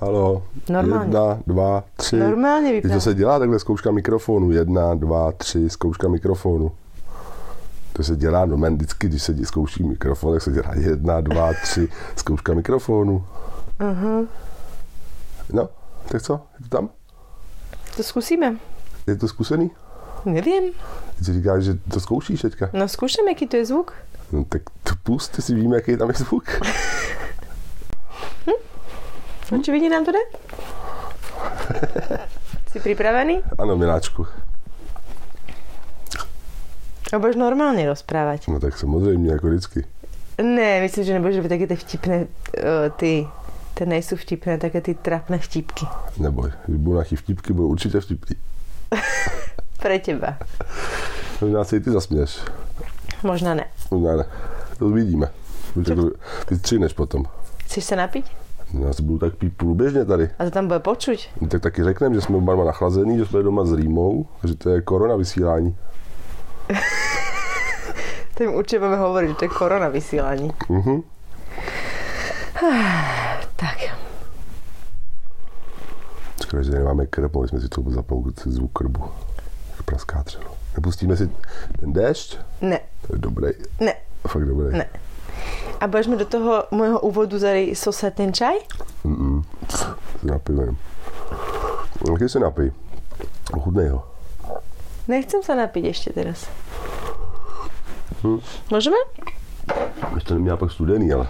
Halo. Normálně. Jedna, dva, tři. Normálně vypadá. to se dělá takhle zkouška mikrofonu. Jedna, dva, tři, zkouška mikrofonu. To se dělá, no man, vždycky, když se zkouší mikrofon, tak se dělá jedna, dva, tři, zkouška mikrofonu. Aha. No, tak co? Je to tam? To zkusíme. Je to zkušený? Nevím. Ty si říkáš, že to zkoušíš teďka. No zkouším, jaký to je zvuk. No tak to pust, si víme, jaký tam je zvuk. Očividně nám to jde? Jsi připravený? Ano, miláčku. A budeš normálně rozprávat. No tak samozřejmě, jako vždycky. Ne, myslím, že nebudeš být taky ty vtipné, uh, ty, ty nejsou vtipné, také ty trapné vtipky. Neboj, když budou nějaký vtipky, budou určitě vtipný. Pre teba. Možná se i ty zasměješ. Možná ne. Možná ne. To uvidíme. Jako vystříneš potom. Chceš se napít? Já se budu tak pít průběžně tady. A to tam bude počuť. No, tak taky řekneme, že jsme oba nachlazený, že jsme doma s rýmou, že to je korona vysílání. Tým určitě budeme hovoriť, že to je korona vysílání. Mhm. Tak. Škoda, že nemáme krb, mohli jsme si to zapnout zvuk krbu. Jak praská třeba. Nepustíme si ten déšť? Ne, To je dobrý. ne, Fakt dobrý. ne. A budeš mi do toho môjho úvodu zari sosať ten čaj? Mm-mm. Se napijeme. Taky se napij. Ochutnej ho. Nechcem sa napiť ešte teraz. Hm. Môžeme? Ještě neměla pak studený, ale.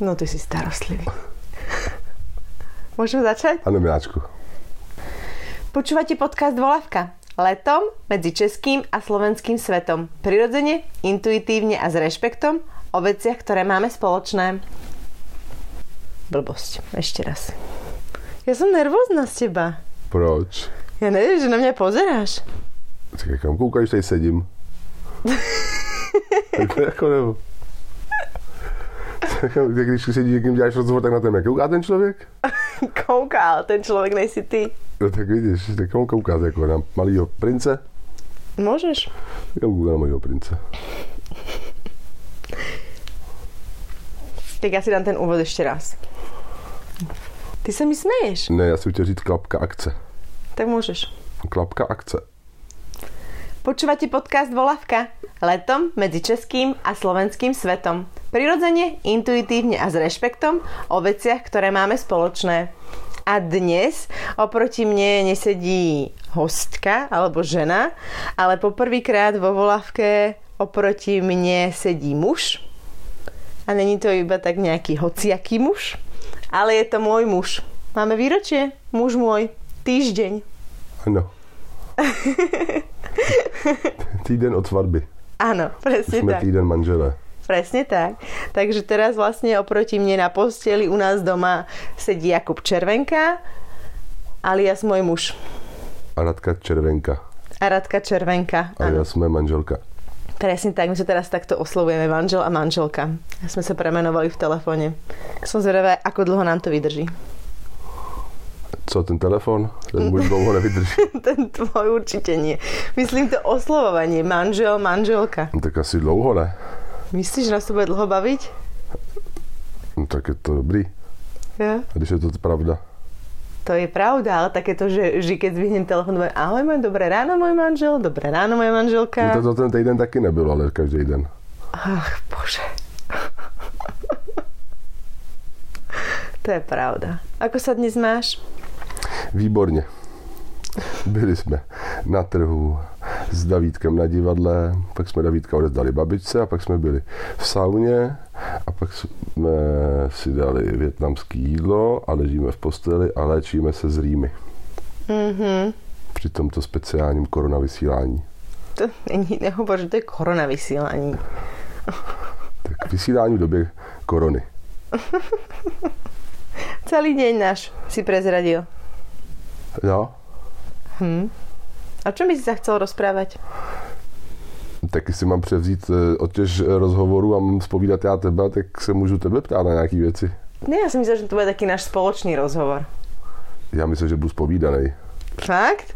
No ty si starostlivý. Môžeme začať? Ano, miláčku. Počúvate podcast Volavka. Letom medzi českým a slovenským svetom. Prirodzene, intuitívne a s rešpektom o veciach, ktoré máme spoločné. Blbosť. Ešte raz. Ja som nervózna z teba. Proč? Ja neviem, že na mňa pozeráš. Tak kam koukáš, tady sedím. tak to jako nebo. Tak, Když sedí někým děláš rozhovor, tak na ten kouká ten člověk? Kouká, ten človek nejsi ty. No tak vidíš, tak komu koukáte jako na malýho prince? Môžeš. Já koukám na malýho prince. Tak ja si dám ten úvod ešte raz. Ty sa mi smeješ. Ne, já si chtěl říct klapka akce. Tak môžeš. Klapka akce. Počúvate podcast Volavka. Letom medzi českým a slovenským svetom. Prirodzene, intuitívne a s rešpektom o veciach, ktoré máme spoločné. A dnes oproti mne nesedí hostka alebo žena, ale poprvýkrát vo Volavke oproti mne sedí muž. A není to iba tak nejaký hociaký muž, ale je to môj muž. Máme výročie, muž môj, týždeň. Ano. týden od svatby. Presne Jsme tak. týden manželé. Presne tak. Takže teraz vlastne oproti mne na posteli u nás doma sedí Jakub Červenka, alias môj muž. A Radka Červenka. A Radka Červenka. A Áno, já jsme manželka. Presne tak. My sa teraz takto oslovujeme manžel a manželka. A sme sa premenovali v telefóne. Som zvedavá, ako dlho nám to vydrží. Co, ten telefon? Ten můj dlouho nevydrží. Ten tvoj určite nie. Myslím to oslovovanie. Manžel, manželka. No, tak asi dlouho ne. Myslíš, že nás to bude dlho baviť? No, tak je to dobrý. Ja? A když je to pravda. To je pravda, ale takéto, že, že keď zvihnem telefon, bude, ahoj, môj, dobré ráno, môj manžel, dobré ráno, moja manželka. No, to, to ten týden taky nebylo, ale každý den. Ach, bože. to je pravda. Ako sa dnes máš? Výborně. Byli jsme na trhu s Davítkem na divadle, pak jsme Davítka odezdali babičce a pak jsme byli v sauně a pak jsme si dali větnamské jídlo a ležíme v posteli a léčíme se z rýmy. Mhm. Při tomto speciálním koronavysílání. To není, nehovor, že to je korona vysílání. Tak vysílání v době korony. Celý deň náš si prezradil. Jo, Hm. A o čom by si sa chcel rozprávať? tak jestli mám převzít eh, od těch rozhovorů a mám spovídat já teba, tak se můžu tebe ptát na nějaké věci. Ne, ja som myslela, že to bude taký náš spoločný rozhovor. Já myslím, že budu spovídaný. Fakt?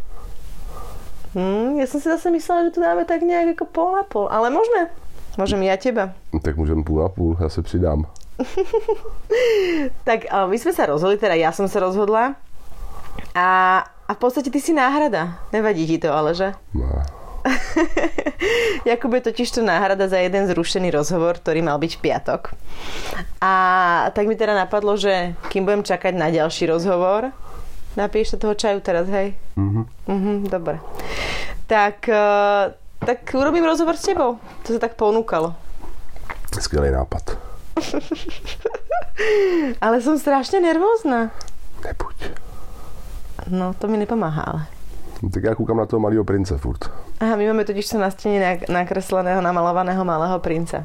Hm, ja som si zase myslela, že to dáme tak nejak ako pol na pol, ale môžeme. Môžem ja teba. Tak můžeme půl na půl, já se přidám. tak my sme sa rozhodli, teda ja som sa rozhodla. A, a v podstate ty si náhrada. Nevadí ti to, ale že? No. Jakub je totiž to náhrada za jeden zrušený rozhovor, ktorý mal byť v piatok. A tak mi teda napadlo, že kým budem čakať na ďalší rozhovor, sa toho čaju teraz, hej? Mhm. Mhm, dobre. Tak, eh, tak urobím rozhovor s tebou. To sa tak ponúkalo. Skvělý nápad. Ale som strašne nervózna. Nebuď. No, to mi nepomáha, ale. No, tak já koukám na toho malého prince furt. Aha, my máme totiž na nak- nakresleného, namalovaného malého princa.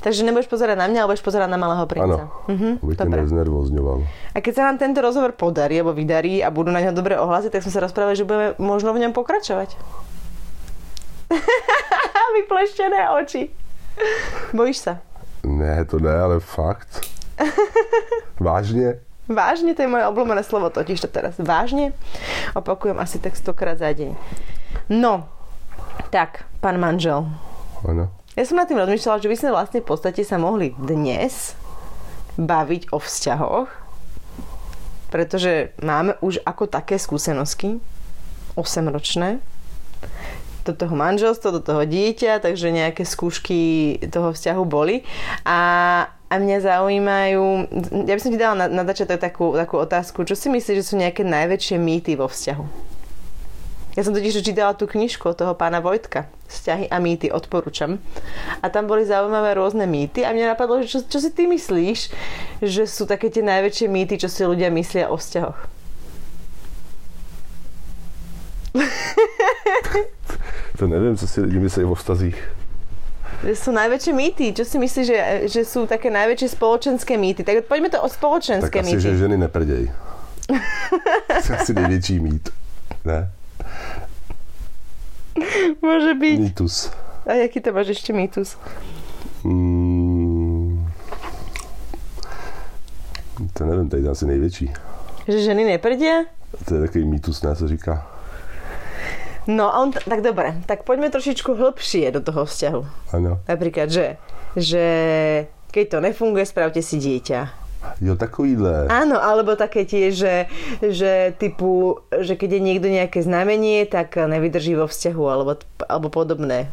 Takže nebudeš pozerať na mňa, ale budeš pozerať na malého princa. Ano, Mhm, aby tě neznervozňoval. A keď sa nám tento rozhovor podarí, alebo vydarí a budú na ňo dobré ohlasy, tak sme sa rozprávali, že budeme možno v ňom pokračovať. Vypleštené oči. Bojíš sa? Ne, to ne, ale fakt. Vážně? Vážne, to je moje obľúbené slovo, totiž to teraz. Vážne? Opakujem asi tak stokrát za deň. No, tak, pán manžel. Ano. Ja som nad tým rozmýšľala, že by sme vlastne v podstate sa mohli dnes baviť o vzťahoch, pretože máme už ako také skúsenosti, 8-ročné, do toho manželstva, do toho dieťa, takže nejaké skúšky toho vzťahu boli. A, a mňa zaujímajú, ja by som ti dala na, na začiatok takú, takú otázku, čo si myslíš, že sú nejaké najväčšie mýty vo vzťahu? Ja som totiž čítala tú knižku od toho pána Vojtka. Vzťahy a mýty, odporúčam. A tam boli zaujímavé rôzne mýty a mňa napadlo, že čo, čo si ty myslíš, že sú také tie najväčšie mýty, čo si ľudia myslia o vzťahoch? To nevím, co si lidi myslí o vztazích. Že sú najväčšie mýty. Čo si myslíš, že, že sú také najväčšie spoločenské mýty? Tak poďme to o Tak spoločenské asi, mýty. že ženy neprdějí. to je asi největší mít. Ne? Môže byť. Mýtus. A jaký to máš ešte mýtus? Mm, to nevím, tady je asi největší. Že ženy neprdia? To je takový mýtus, ne, se říká. No, a on, t- tak dobre. Tak poďme trošičku hĺbšie do toho vzťahu. Ano. Napríklad, že, že keď to nefunguje, spravte si dieťa. Jo, takovýhle. Áno, alebo také tie, že, že typu, že keď je niekto nejaké znamenie, tak nevydrží vo vzťahu, alebo, alebo podobné.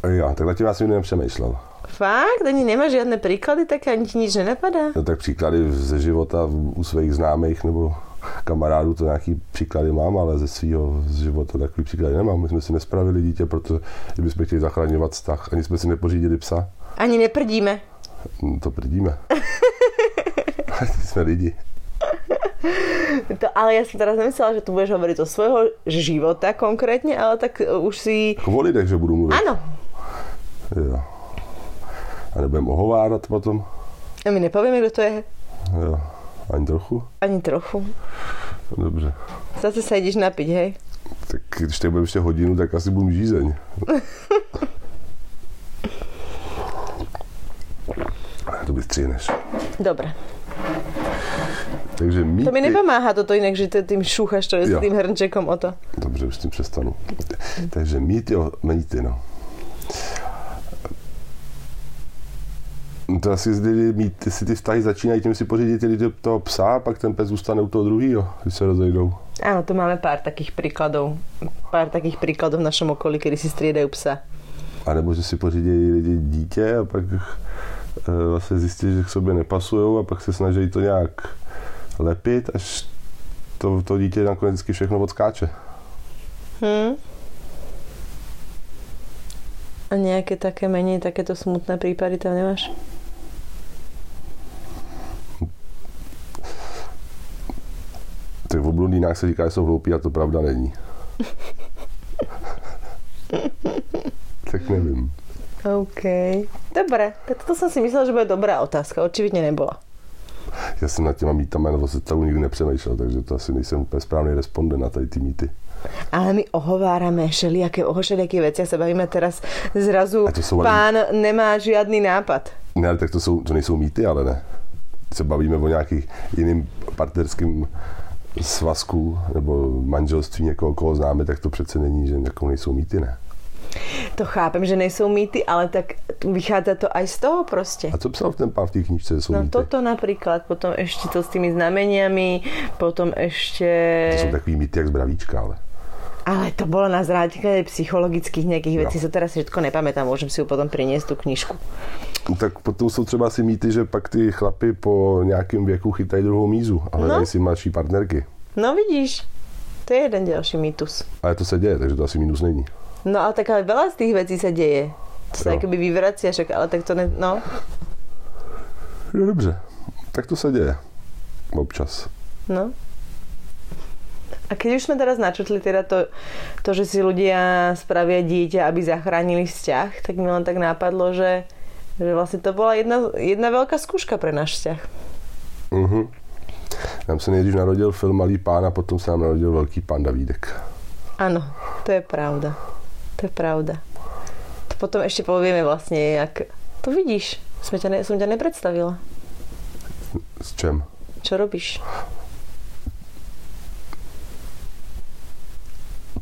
Jo, tak tím já jsem nepřemýšlel. Fakt? Ani nemáš žiadne príklady, tak ani ti nič nenapadá? No, tak příklady ze života u svých známých nebo kamarádů to nějaký příklady mám, ale ze svého života takový příklady nemám. My jsme si nespravili dítě, protože kdybychom chtěli zachraňovat vztah, ani jsme si nepořídili psa, Ani neprdíme. no, to prdíme. jsme lidi. To, ale ja som teraz nemyslela, že tu budeš hovoriť o svojho života konkrétne, ale tak uh, už si... O lidech, že budu mluvit. Áno. Jo. A nebudem ohovárat potom. A my nepovieme, kto to je. Jo. Ani trochu. Ani trochu. Dobře. Zase sa ideš napiť, hej? Tak když tady budeme ještě hodinu, tak asi budu žízeň. to vystřihneš. Dobre. Takže mýty... To mi nepomáha toto inak, že ty tým šúchaš to s tým hrnčekom o to. Dobře, už s tím přestanu. Takže mýty o mýty, no. To asi zde mít, si ty vztahy začínají tím si pořídit lidi toho psa, pak ten pes zůstane u toho druhého, když se rozejdou. Áno, tu máme pár takých príkladov. Pár takých príkladov v našom okolí, kedy si striedajú psa. A nebo že si pořídí lidi dítě a pak e, vlastně zjistí, že k sobě nepasují a pak se snaží to nějak lepit, až to, to dítě nakonec vždycky všechno odskáče. Hm? A nejaké také menej, takéto smutné prípady tam nemáš? Tak v blondýnách se říká, že jsou hloupí a to pravda není. tak nevím. OK. Dobre, tak toto som si myslela, že bude dobrá otázka. Očividne nebola. Já jsem nad těma mýtama nebo se celou nikdy nepřemýšlel, takže to asi nejsem úplně správný respondent na tady ty mýty. Ale my ohovárame všelijaké, o všelijakých veciach sa bavíme teraz. Zrazu A to len- pán nemá žiadny nápad. Ne, ale tak to, jsou, to nejsou mýty, ale ne. Se bavíme o nějakých jiným partnerským svazku nebo manželství někoho, koho známe, tak to přece není, že jako nejsou mýty, ne. To chápem, že nejsou mýty, ale tak vychádza to aj z toho prostě. A co psal ten pán v té knižce, jsou No mýty? toto napríklad, potom ešte to s tými znameniami, potom ešte... To jsou takový mýty jak z bravíčka, ale. Ale to bolo na základe psychologických nejakých No. vecí, to teraz všetko nepamätám, môžem si ju potom priniesť tú knižku. Tak potom jsou třeba si mýty, že pak ty chlapy po nějakém věku chytají druhou mízu a hledají No. si mladší partnerky. No vidíš, to je jeden ďalší mýtus. Ale to se děje, takže to asi mínus není. No ale tak ale veľa z tých vecí sa deje. To sa Jo. akoby vyvracia, však, ale tak to ne... No, No dobře, tak to se děje. Občas. no. A keď už sme teraz načutli teda to, to, že si ľudia spravia dieťa, aby zachránili vzťah, tak mi len tak nápadlo, že, že vlastne to bola jedna, jedna veľká skúška pre náš vzťah. Mhm. Nám se nejdřív narodil film Malý pán a potom se nám narodil Velký pán Davídek. Áno, to je pravda. To je pravda. To potom ešte povieme vlastne, jak... To vidíš, sme ťa ne, som ťa nepredstavila. S čem? Čo robíš?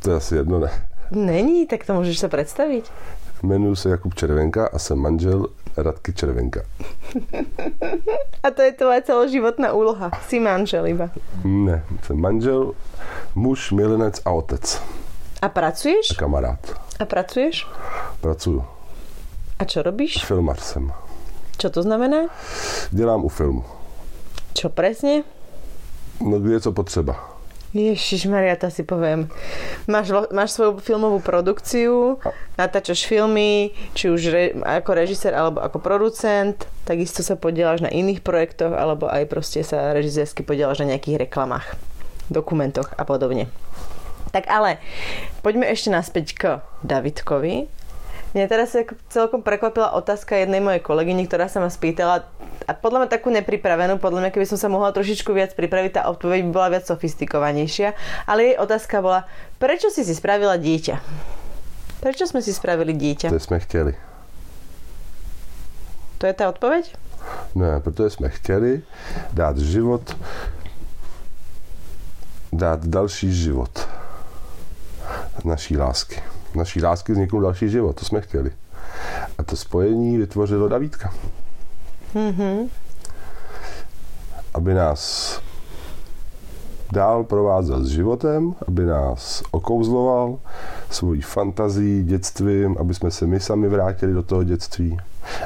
To je asi jedno, ne. Není, tak to môžeš sa predstaviť. Jmenuji se Jakub Červenka a jsem manžel Radky Červenka. A to je tvoja celoživotná úloha. Si manžel iba. Ne, jsem manžel, muž, milenec a otec. A pracuješ? A kamarád. A pracuješ? Pracuju. A čo robíš? Filmař jsem. Čo to znamená? Dělám u filmu. Čo presne? No je co potřeba. Ježiš Maria, to si poviem. Máš, máš svoju filmovú produkciu, natáčaš filmy, či už re, ako režisér alebo ako producent, takisto sa podielaš na iných projektoch, alebo aj proste sa režisérsky podielaš na nejakých reklamách, dokumentoch a podobne. Tak ale poďme ešte naspäť k Davidkovi. Mňa teraz ako celkom prekvapila otázka jednej mojej kolegyni, ktorá sa ma spýtala, a podľa mňa takú nepripravenú, podľa mňa keby som sa mohla trošičku viac pripraviť, tá odpoveď by bola viac sofistikovanejšia, ale jej otázka bola, prečo si si spravila dieťa? Prečo sme si spravili dieťa? To jsme chtěli. To je tá odpoveď? Ne, protože jsme chtěli dát život, dát další život naší lásky. Naší lásky vzniknul další život, to jsme chtěli. A to spojení vytvořilo Davídka. Mhm. Aby nás dál provázel s životem, aby nás okouzloval svojí fantazí, dětstvím, aby jsme se my sami vrátili do toho dětství,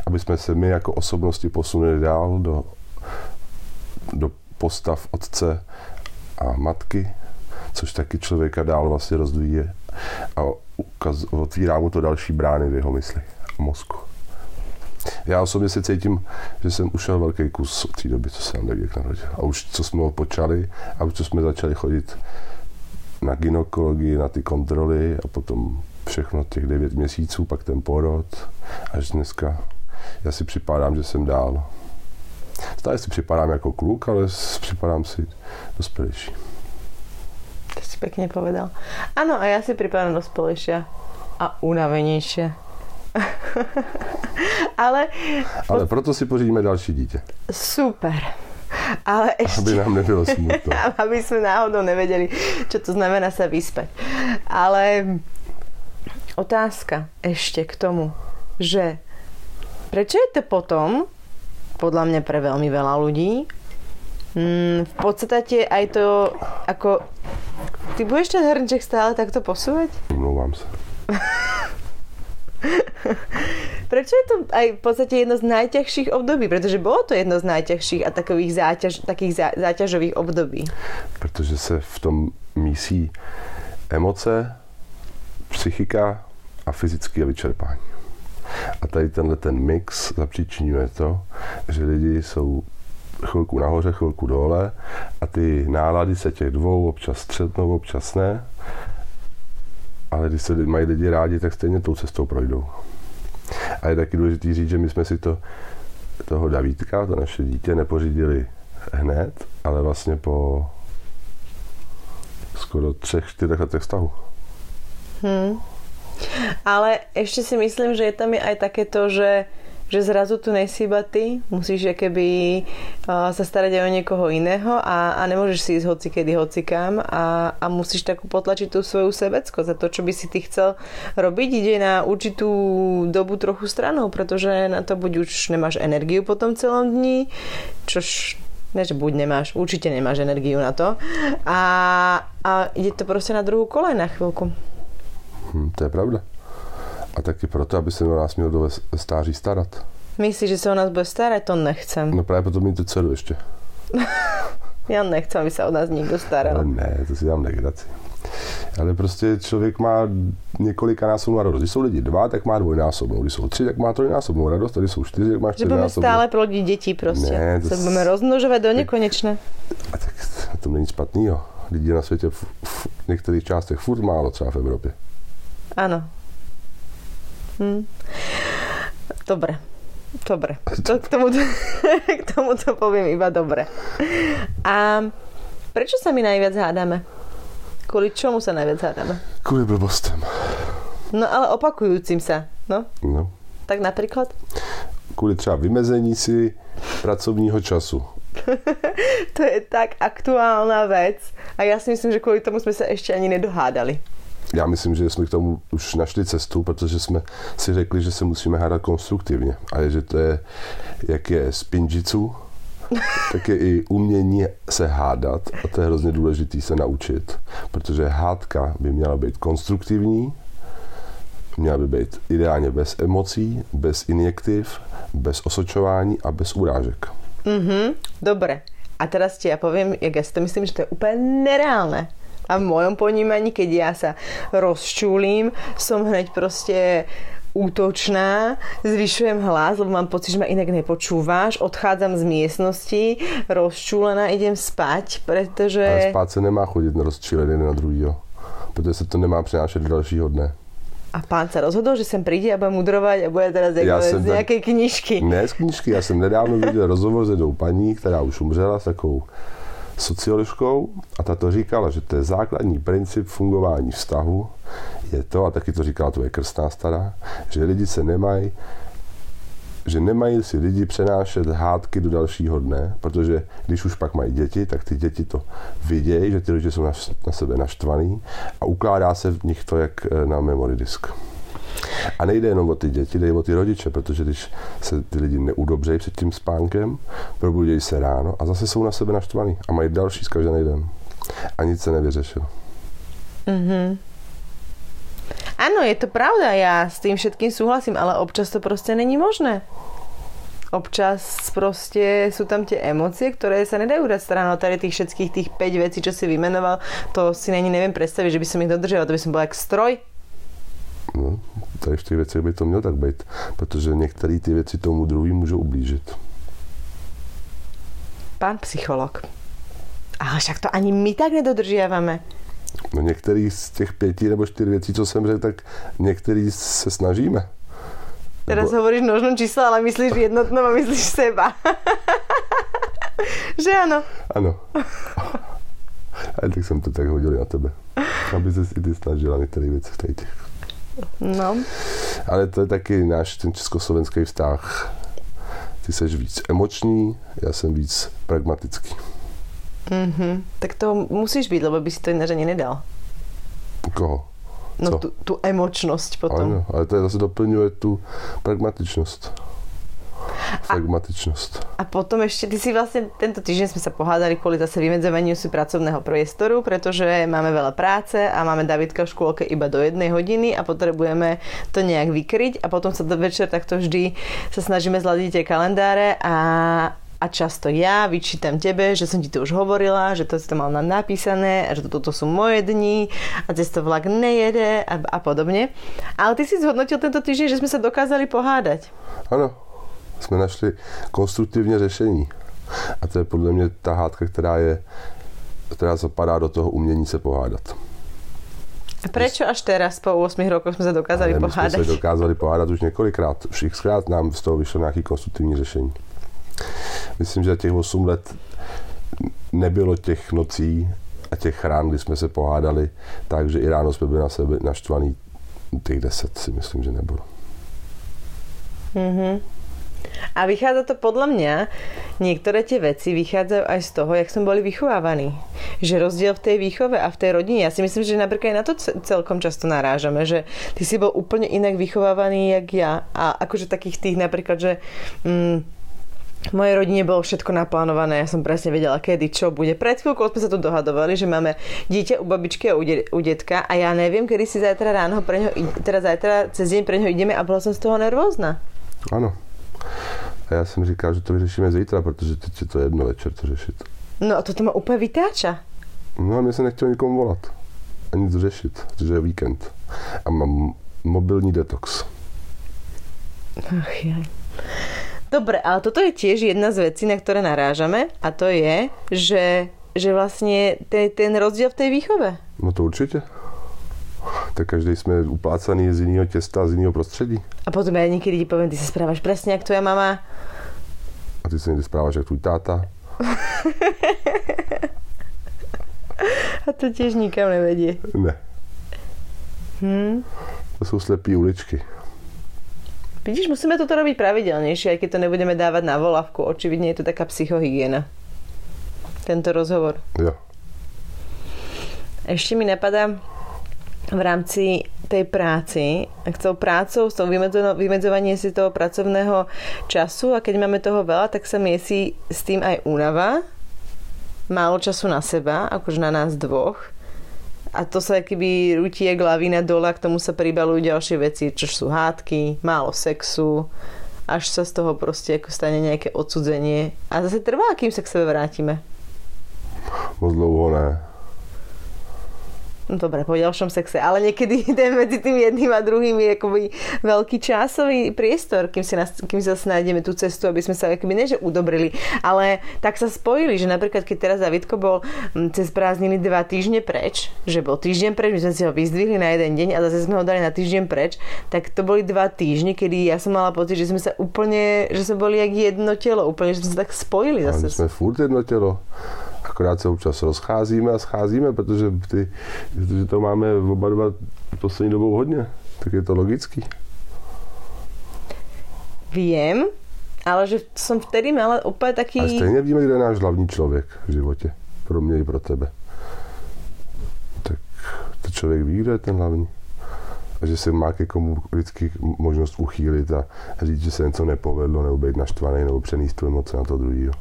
aby jsme se my jako osobnosti posunuli dál do, do postav otce a matky, což taky člověka dál vlastně rozvíje a ukaz, otvírá mu to další brány v jeho mysli a mozku. Já osobně si cítím, že jsem ušel velký kus od té doby, co jsem Davidek narodil. A už co jsme ho počali a už co jsme začali chodit na gynekologii, na ty kontroly a potom všechno těch devět měsíců, pak ten porod, až dneska. Já si připadám, že jsem dál. Stále si připadám jako kluk, ale připadám si dospělejší. To si pekne povedal. Áno, a ja si pripadám dospelejšia a unavenejšia. ale Ale proto si pořídíme další dítě, super. Ale ešte... aby nám nebylo smutno. aby sme náhodou nevedeli, čo to znamená sa vyspať. Ale otázka ešte k tomu, že prečo je to potom, podľa mňa pre veľmi veľa ľudí, mm, v podstate aj to, ako... Ty budeš ten hrnček stále takto posúvať? Omlouvám se. Prečo je to aj v podstate jedno z najťažších období? Pretože bolo to jedno z najťažších a takových záťaž, takých zá, záťažových období. protože se v tom mísí emoce, psychika a fyzické vyčerpání. A tady tenhle ten mix zapříčinuje to, že lidi jsou chvilku nahoře, chvilku dole a ty nálady se těch dvou občas střetnou, občas ne. Ale když se mají lidi rádi, tak stejně tou cestou projdou. A je taky důležité říct, že my jsme si to, toho Davídka, to naše dítě, nepořídili hned, ale vlastně po skoro třech, čtyřech letech vztahu. Hmm. Ale ešte si myslím, že je tam aj takéto, že, že zrazu tu nejsi iba ty, musíš keby sa starať aj o niekoho iného a, a nemôžeš si ísť hoci kedy, hoci kam a, a musíš tak potlačiť tú svoju sebecko za to, čo by si ty chcel robiť, ide na určitú dobu trochu stranou, pretože na to buď už nemáš energiu po tom celom dni, čož ne, že buď nemáš, určite nemáš energiu na to a, a ide to prostě na druhou kolej na chvíľku. Hm, to je pravda. A taky proto, aby se o nás měl do stáří starat. Myslíš, že se o nás bude starat? To nechcem. No právě potom mít dceru ještě. Já nechcem, aby se o nás někdo staral. Ale ne, to si dám legraci. Ale prostě člověk má několika násobnou radost. Když jsou lidi dva, tak má dvojnásobnou. Když jsou tři, tak má trojnásobnou radost. Když jsou čtyři, tak má Že budeme čtyřnásobnou. stále plodit děti prostě. Ne, to se budeme rozmnožovat do nekonečna. A tak tom není špatnýho. Lidí na světě v, v některých částech furt málo, třeba v Evropě. Áno. Hm. Dobre. Dobre. To, k, tomu, k tomu to poviem iba dobre. A prečo sa my najviac hádame? Kvôli čomu sa najviac hádame? Kvůli blbostem. No ale opakujúcim sa. No, No. tak napríklad? Kvůli třeba vymezení si pracovního času. To je tak aktuálna vec. A ja si myslím, že kvôli tomu sme sa ešte ani nedohádali. Já myslím, že jsme k tomu už našli cestu, protože jsme si řekli, že se musíme hádat konstruktivně. A že to je, jak je spinjitsu, tak je i umění se hádat. A to je hrozně důležité se naučit, protože hádka by měla být konstruktivní, měla by být ideálně bez emocí, bez injektiv, bez osočování a bez urážek. Mhm, dobre. A teraz ti ja poviem, jak ja si to myslím, že to je úplne nereálne. A v mojom ponímaní, keď ja sa rozčúlim, som hneď proste útočná, zvyšujem hlas, lebo mám pocit, že ma inak nepočúvaš, odchádzam z miestnosti, rozčúlená, idem spať, pretože... Ale spát se nemá chodit rozčílet jeden na druhýho, protože se to nemá přenášet do dalšího dne. A pán sa rozhodol, že sem príde a bude mudrovať a bude teraz Ja jako z tak- nejakej knižky. Ne z knížky, já jsem nedávno viděl rozhovor s jednou paní, která už umřela, s takovou socioložkou a ta to říkala, že to je základní princip fungování vztahu, je to, a taky to říkala tvoje krstná stará, že lidi se nemají že nemají si lidi přenášet hádky do dalšího dne, protože když už pak mají děti, tak ty děti to vidějí, že ty lidi jsou na, na sebe naštvaný a ukládá se v nich to jak eh, na memory disk. A nejde jenom o ty děti, jde i o ty rodiče, protože když se ty lidi neudobřejí před tím spánkem, probudějí se ráno a zase jsou na sebe naštvaný a mají další z každý den. A nic se nevyřešilo. Áno, je to pravda, ja s tým všetkým súhlasím, ale občas to proste není možné. Občas proste sú tam tie emócie, ktoré sa nedajú dať stranou tady tých všetkých tých 5 vecí, čo si vymenoval, to si není neviem predstaviť, že by som ich dodržiavala, to by som bola jak stroj. No, tady v těch věcech by to mělo tak být, protože některé ty věci tomu druhý můžou ublížit. Pán psycholog. Ale však to ani my tak nedodržiavame. No některý z těch pěti nebo čtyř věcí, co jsem řekl, tak některý se snažíme. Teraz Nebo- hovoríš množnom číslo, ale myslíš v jednotnom a myslíš seba. že áno. Ano. A tak jsem to tak hodil na tebe. Aby se i ty snažila některé věci v těch. No. Ale to je taky náš ten československý vztah. Ty seš víc emoční, já jsem víc pragmatický. Mhm. Tak to musíš byť, lebo by si to ináč ani nedal. Koho? No Co? tu, tu emočnosť potom. Ano, ale to je zase doplňuje tu pragmatičnost. Pragmatičnost. A potom ešte, ty si vlastne, tento týždeň sme sa pohádali kvôli zase vymedzovaniu si pracovného priestoru, pretože máme veľa práce a máme Davidka v škôlke iba do jednej hodiny a potrebujeme to nejak vykryť a potom sa do večer takto vždy sa snažíme zladiť tie kalendáre a a často ja vyčítam tebe, že som ti to už hovorila, že to si to mal na napísané a že toto sú moje dni a cez to vlak nejede a, a podobne. Ale ty si zhodnotil tento týždeň, že sme sa dokázali pohádať. Ano, jsme našli konstruktivně řešení. A to je podle mě ta hádka, která je která zapadá do toho umění se pohádat. A prečo až teraz po 8 rokoch sme sa dokázali Ale my jsme se dokázali pohádat už několikrát. Xkrát nám z toho vyšlo nějaký konstruktivní řešení. Myslím, že za těch 8 let nebylo těch nocí a těch rán, kdy jsme se pohádali, takže i ráno jsme byli na sebe naštvaný. Těch 10 si myslím, že nebylo. Mhm. A vychádza to podľa mňa, niektoré tie veci vychádzajú aj z toho, jak sme boli vychovávaní. Že rozdiel v tej výchove a v tej rodine, ja si myslím, že napríklad aj na to celkom často narážame, že ty si bol úplne inak vychovávaný, jak ja. A akože takých tých napríklad, že mm, v mojej rodine bolo všetko naplánované, ja som presne vedela, kedy, čo bude. Pred chvíľkou sme sa tu dohadovali, že máme dieťa u babičky a u, u detka a ja neviem, kedy si zajtra ráno pre ňo, teda zajtra cez deň pre ňo ideme a bola som z toho nervózna. Áno. A já jsem říkal, že to vyřešíme zítra, protože teď je to jedno večer to řešit. No a to má úplně vytáča. No a mě se nechtěl nikomu volat. A nic řešit, protože je víkend. A mám mobilní detox. Ach jaj. Dobre, ale toto je tiež jedna z vecí, na ktoré narážame a to je, že, že vlastne ten, ten rozdiel v tej výchove. No to určitě tak každý jsme uplácaný z jiného těsta, z jiného prostředí. A potom já někdy ti povím, ty se správáš přesně jak tvoje mama. A ty se někdy správáš jak tvůj táta. A to těž nikam nevedí. Ne. Hmm. To jsou slepé uličky. Vidíš, musíme toto robiť pravidelnejšie, aj keď to nebudeme dávať na volavku. Očividne je to taká psychohygiena. Tento rozhovor. Jo. Ešte mi napadá, v rámci tej práci, s tou prácou, s tou vymedzovanie si toho pracovného času a keď máme toho veľa, tak sa miesi s tým aj únava, málo času na seba, akože na nás dvoch. A to sa keby rúti jak lavína dole k tomu sa pribalujú ďalšie veci, čo sú hádky, málo sexu, až sa z toho proste ako stane nejaké odsudzenie. A zase trvá, kým sa k sebe vrátime. Moc dlouho ne No dobre, po ďalšom sexe, ale niekedy ten medzi tým jedným a druhým je akoby veľký časový priestor, kým si, nás, kým si zase nájdeme tú cestu, aby sme sa akoby ne, že udobrili, ale tak sa spojili, že napríklad keď teraz Davidko bol mm, cez prázdniny dva týždne preč, že bol týždeň preč, my sme si ho vyzdvihli na jeden deň a zase sme ho dali na týždeň preč, tak to boli dva týždne, kedy ja som mala pocit, že sme sa úplne, že sme boli jak jedno telo, úplne, že sme sa tak spojili zase. Ale my sme furt jedno telo akorát se občas rozcházíme a scházíme, protože, ty, protože to máme oba dva poslední dobou hodně. Tak je to logický. Vím, ale že jsem vtedy mala úplně taký... A stejně víme, kde je náš hlavní člověk v životě. Pro mě i pro tebe. Tak to člověk ví, kde je ten hlavní. A že se má ke komu vždycky možnost uchýlit a říct, že se něco nepovedlo, nebo být naštvaný, nebo přenést tu emoce na to druhého.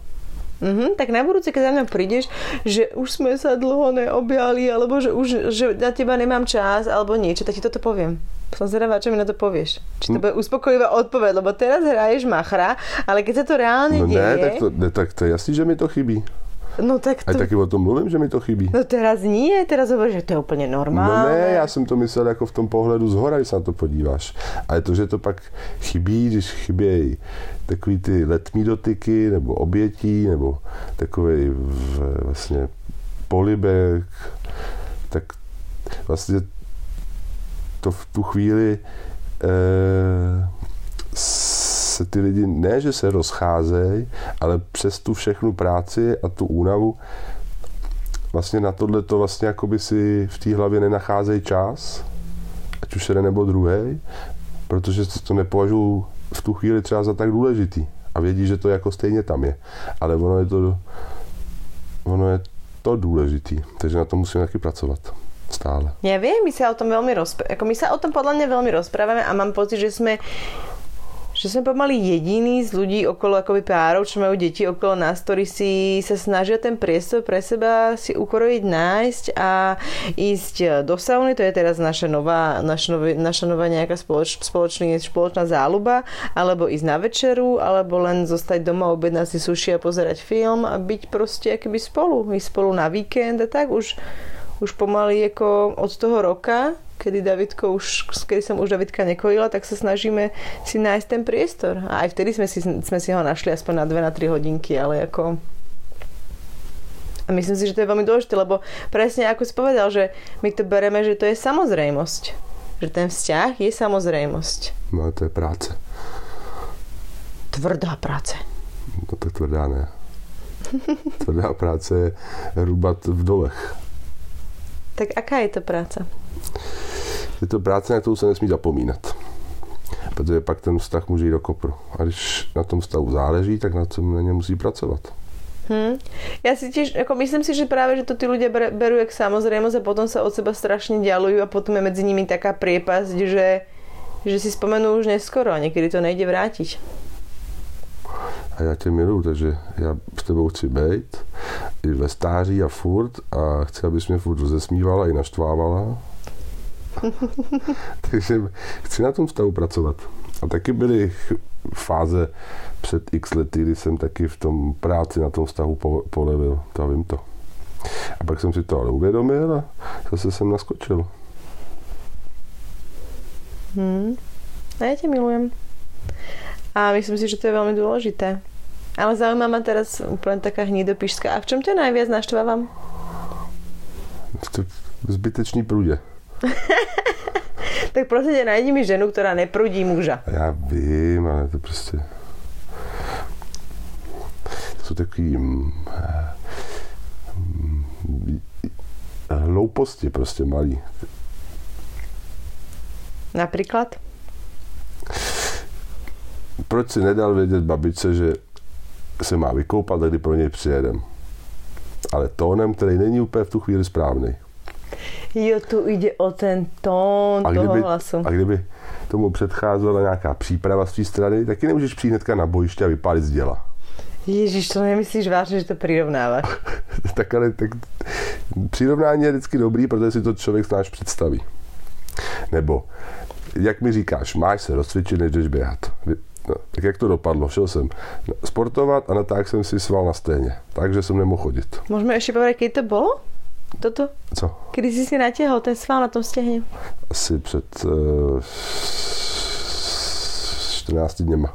Mm-hmm, tak na budúce, keď za mňa prídeš, že už sme sa dlho neobjali, alebo že už že na teba nemám čas, alebo niečo, tak ti toto poviem. Som zvedavá, čo mi na to povieš. Či to hm. bude uspokojivá odpoveď, lebo teraz hraješ machra, ale keď sa to reálne no deje... Ne, tak to, ne, tak to je jasný, že mi to chybí. No tak to... A taky o tom mluvím, že mi to chybí. No teraz nie, teraz hovoríš, že to je úplně normální. No ne, já jsem to myslel jako v tom pohledu z hora, když se na to podíváš. Ale to, že to pak chybí, když chybějí takový ty letní dotyky, nebo obětí, nebo takový vlastně polibek, tak vlastně to v tu chvíli eh, se ty lidi ne, že se rozcházejí, ale přes tu všechnu práci a tu únavu vlastně na tohle to vlastně jakoby si v té hlavě nenacházejí čas, ať už jeden nebo druhý, protože to nepovažují v tu chvíli třeba za tak důležitý a vědí, že to jako stejně tam je. Ale ono je to, ono je to důležitý, takže na to musíme taky pracovat stále. Ja viem, my sa o tom veľmi rozprávame. Ako my sa o tom podľa mňa veľmi rozprávame a mám pocit, že sme že sme pomaly jediní z ľudí okolo akoby párov, čo majú deti okolo nás, ktorí si sa snažia ten priestor pre seba si ukrojiť, nájsť a ísť do sauny, to je teraz naša nová, naša, nová, naša nová nejaká spoloč, spoločný, spoločná záľuba, alebo ísť na večeru, alebo len zostať doma, objednať si suši a pozerať film a byť proste akoby spolu, ísť spolu na víkend a tak už už pomaly ako od toho roka, kedy Davidko už, kedy som už Davidka nekojila, tak sa snažíme si nájsť ten priestor. A aj vtedy sme si, sme si ho našli aspoň na 2 na 3 hodinky, ale ako a myslím si, že to je veľmi dôležité, lebo presne ako si povedal, že my to bereme, že to je samozrejmosť. Že ten vzťah je samozrejmosť. No to je práce. Tvrdá práce. No to tvrdá ne. tvrdá práce je rúbať v dolech. Tak aká je to práca? Je to práce, na kterou se nesmí zapomínat. Protože pak ten vztah může jít do kopru. A když na tom vztahu záleží, tak na tom na ně musí pracovat. Hm. Ja si tiež, ako myslím si, že práve, že to tí ľudia ber, berú jak samozrejmosť a potom sa od seba strašne ďalujú a potom je medzi nimi taká priepasť, že, že si spomenú už neskoro a niekedy to nejde vrátiť. A já tě miluju, takže já s tebou chci být i ve stáří a furt a chci, abys mě furt rozesmívala i naštvávala. takže chci na tom vztahu pracovat. A taky byly fáze před x lety, kdy jsem taky v tom práci na tom vztahu po- polevil, to vím to. A pak jsem si to ale uvědomil a zase jsem naskočil. Hm. A ja ťa milujem. A myslím si, že to je veľmi dôležité. Ale zaujíma ma teraz úplne taká hnidopišská. A v čom ťa najviac naštvávam? To zbytečný průdě. Tak prosím ťa, najdi mi ženu, ktorá neprudí muža. Já vím, ale to prostě... To jsou takový... mm, mm, hlouposti prostě malý. Napríklad? Proč si nedal vědět babičce, že se má vykoupat a kdy pro něj přijedem? Ale tónem, který není úplně v tu chvíli správný. Jo, tu ide o ten tón A toho kdyby, hlasu. a kdyby tomu předcházela nějaká příprava z té strany, taky nemůžeš přijít hnedka na bojiště a vypálit z děla. Ježiš, to nemyslíš vážne, že to prirovnávaš. tak ale tak přirovnání je vždycky dobrý, protože si to člověk snáš představí. Nebo, jak mi říkáš, máš se rozcvičit, než jdeš běhat. No, tak jak to dopadlo? Šel jsem sportovat a natáhl jsem si sval na stejně, takže jsem nemohl chodit. Môžeme ešte povedať, keď to bolo? Toto? Co? Kedy si si natiahol ten sval na tom stehne? Asi před uh, 14 dněma.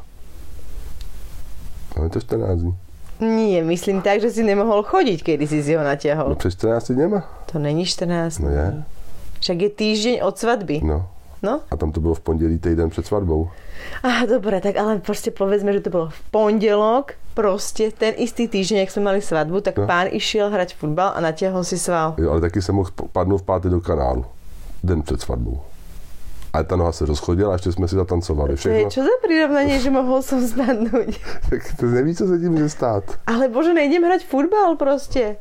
No je to 14 dní. Nie, myslím tak, že si nemohol chodiť, kedy si si ho No natiahol. před 14 dněma? To není 14 No dní. je. Však je týždeň od svadby. No. No? A tam to bylo v pondělí týden před svatbou. Aha, dobre, tak ale proste povedzme, že to bolo v pondelok, proste ten istý týždeň, jak sme mali svadbu, tak No. pán išiel hrať futbal a natiahol si sval. Jo, ale taky jsem mohl padnout v pátek do kanálu. Den před svatbou. Ale ta noha se rozchodila a ještě jsme si zatancovali. To je Všechno. čo za prirovnanie, že mohol som spadnúť? Tak to neví, co se tím může stát. Ale bože, nejdem hrať futbal proste.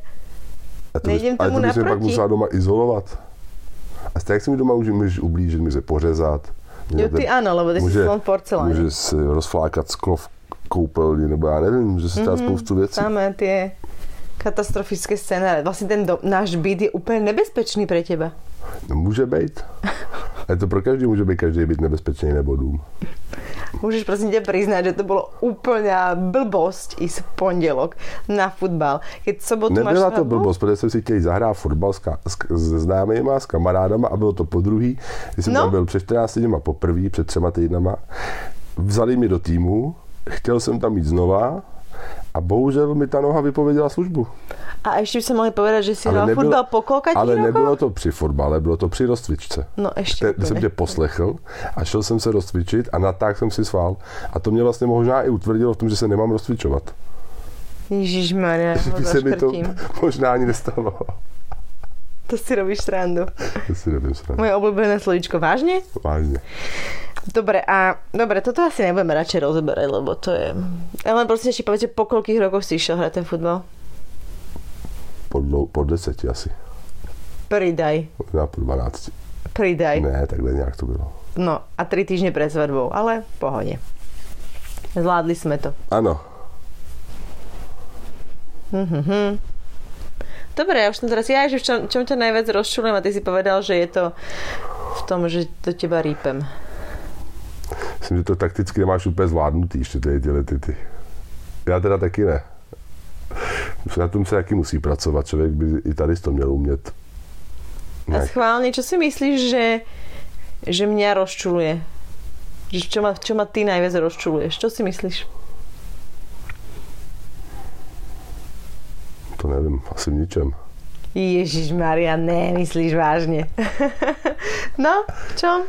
A to, Nejdem bys, ale tomu to mě pak naproti. musela doma izolovat. A tak si mi doma může, můžeš ublížit, může pořezat. Jo, ty áno, lebo ty může, slon porceláne. může si rozflákat sklo v koupelni, nebo já nevím, může se stát Mhm, spoustu věcí. Samé tie katastrofické scénáre. Vlastne ten do, náš byt je úplne nebezpečný pre teba. No, může být. A to pro každý může být každý být nebezpečný nebo dům. Môžeš prosím ťa priznať, že to bolo úplná blbosť ísť v pondelok na futbal. Keď sobotu máš Nebyla to svadbu, blbost, protože jsem si chtěl zahrát fotbal s, ka- s, se známýma, s kamarádama a bylo to po druhý. Když jsem No. tam byl před 14 dněma poprvé, před třema týdnama. Vzali mě do týmu, chtěl jsem tam jít znova a bohužel mi ta noha vypověděla službu. A ešte by sme mohli povedať, že si hral futbal po ale nebylo to při fotbale, bylo to při rozcvičce. No ešte Te, jsem tě poslechl a šel jsem se rozcvičit a natáhl jsem si sval. A to mě vlastně možná i utvrdilo v tom, že se nemám rozcvičovat. Ježišmaria, Že se mi to možná ani nestalo. To si robíš srandu. To si nevím srandu. Moje obľúbené slovíčko. Vážne? Vážně. Dobre, a dobre, toto asi nebudeme radšej rozoberať, lebo to je... Ja len prosím ešte povedz, po koľkých rokoch si išiel hrať ten futbal? Po, po deseti asi. Pridaj, Možná po 12. pridaj. Ne, takhle nějak to bylo. No a tri týždne pred svadbou, ale v pohode. Zvládli sme to. Ano, Mhm. Dobre, ja už som teraz, ja, že v čom, čom ťa najviac rozčulujem a ty si povedal, že je to v tom, že do teba rýpem. Myslím, že to takticky nemáš úplně zvládnutý ještě tady tyhle ty, ty. Já teda taky ne. Na tom se taky musí pracovat, člověk by i tady to měl umět. A Nějak. schválne, čo si myslíš, že, že mňa rozčuluje? Že čo, ma, čo ma ty najviac rozčuluješ? Čo si myslíš? To nevím, asi v ničem. Ježiš Maria, ne, myslíš vážne. no, čo?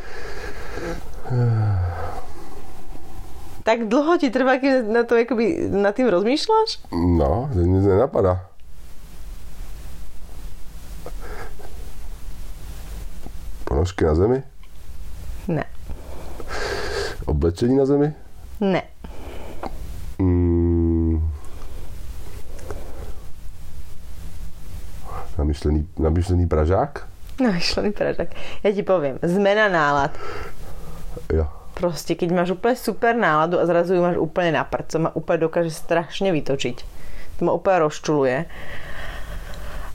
Tak dlho ti trvá, keď na to akoby, nad tým rozmýšľaš? No, to nic nenapadá. Ponožky na zemi? Ne. Oblečení na zemi? Ne. Mm. Namyšlený, namyšlený Pražák? No, myšlený pražák. Ja ti poviem, zmena nálad. Jo. Proste, keď máš úplne super náladu a zrazu ju máš úplne na prd, to ma úplne dokáže strašne vytočiť. To ma úplne rozčuluje.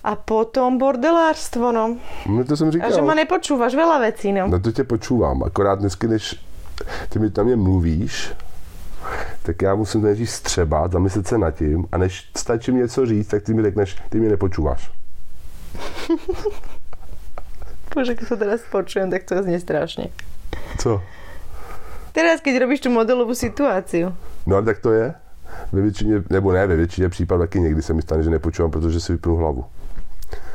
A potom bordelárstvo, no. No to jsem A říkal. že ma nepočúvaš veľa vecí, no. No to tě počúvám, akorát dnesky, než ty mi tam mě mluvíš, tak já musím nejdřív střebat, zamyslet se nad tím a než stačí mi něco říct, tak ty mi řekneš, ty mě nepočúváš. Bože, keď to teraz počujem, tak to znie strašne. Co? Teraz, keď robíš tú modelovú situáciu. No ale tak to je. Ve většině, nebo ne, ve většině případů taky někdy se mi stane, že nepočúvám, protože si vypnu hlavu.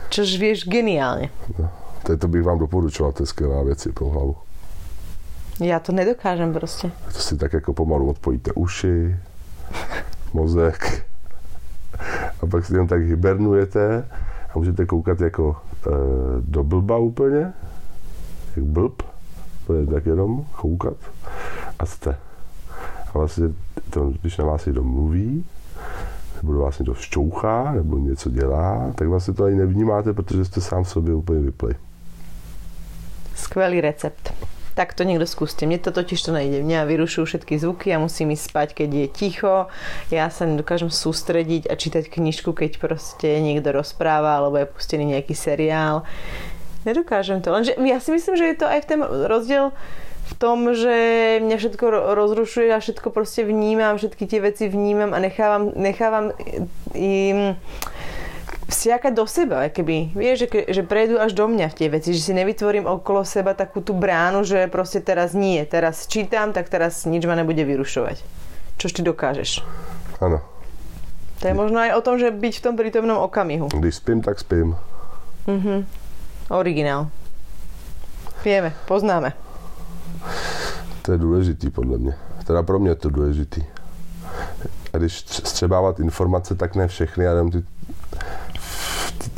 Čož vieš geniálne. No. To, to bych vám doporučoval, to je skvělá věc, vypnout hlavu. Ja to nedokážem proste. To si tak jako pomalu odpojíte uši, mozek a pak si jenom tak hibernujete a můžete koukat jako e, do blba úplně, jak blb, to je tak jenom koukat a jste. A vlastně, to, když na vás někdo mluví, nebo vás někdo šťouchá, nebo něco dělá, tak vlastně to ani nevnímáte, protože jste sám v sobě úplně vypli. Skvelý recept. Tak to niekto skúste. Mne to totiž to nejde. Mňa vyrušujú všetky zvuky, ja musím ísť spať, keď je ticho. Ja sa nedokážem sústrediť a čítať knižku, keď proste niekto rozpráva alebo je pustený nejaký seriál. Nedokážem to. Lenže ja si myslím, že je to aj v ten rozdiel v tom, že mňa všetko ro- rozrušuje a všetko proste vnímam, všetky tie veci vnímam a nechávam, nechávam im vsiakať do seba, keby, vieš, že, že prejdú až do mňa v tie veci, že si nevytvorím okolo seba takú tú bránu, že proste teraz nie, teraz čítam, tak teraz nič ma nebude vyrušovať. Čož ty dokážeš. Ano, To je možno aj o tom, že byť v tom prítomnom okamihu. když spím, tak spím. Originál. Vieme, poznáme. To je důležitý podle mě. Teda pro mě je to důležitý. A když tř- střebávat informace, tak ne všechny, ale jenom ty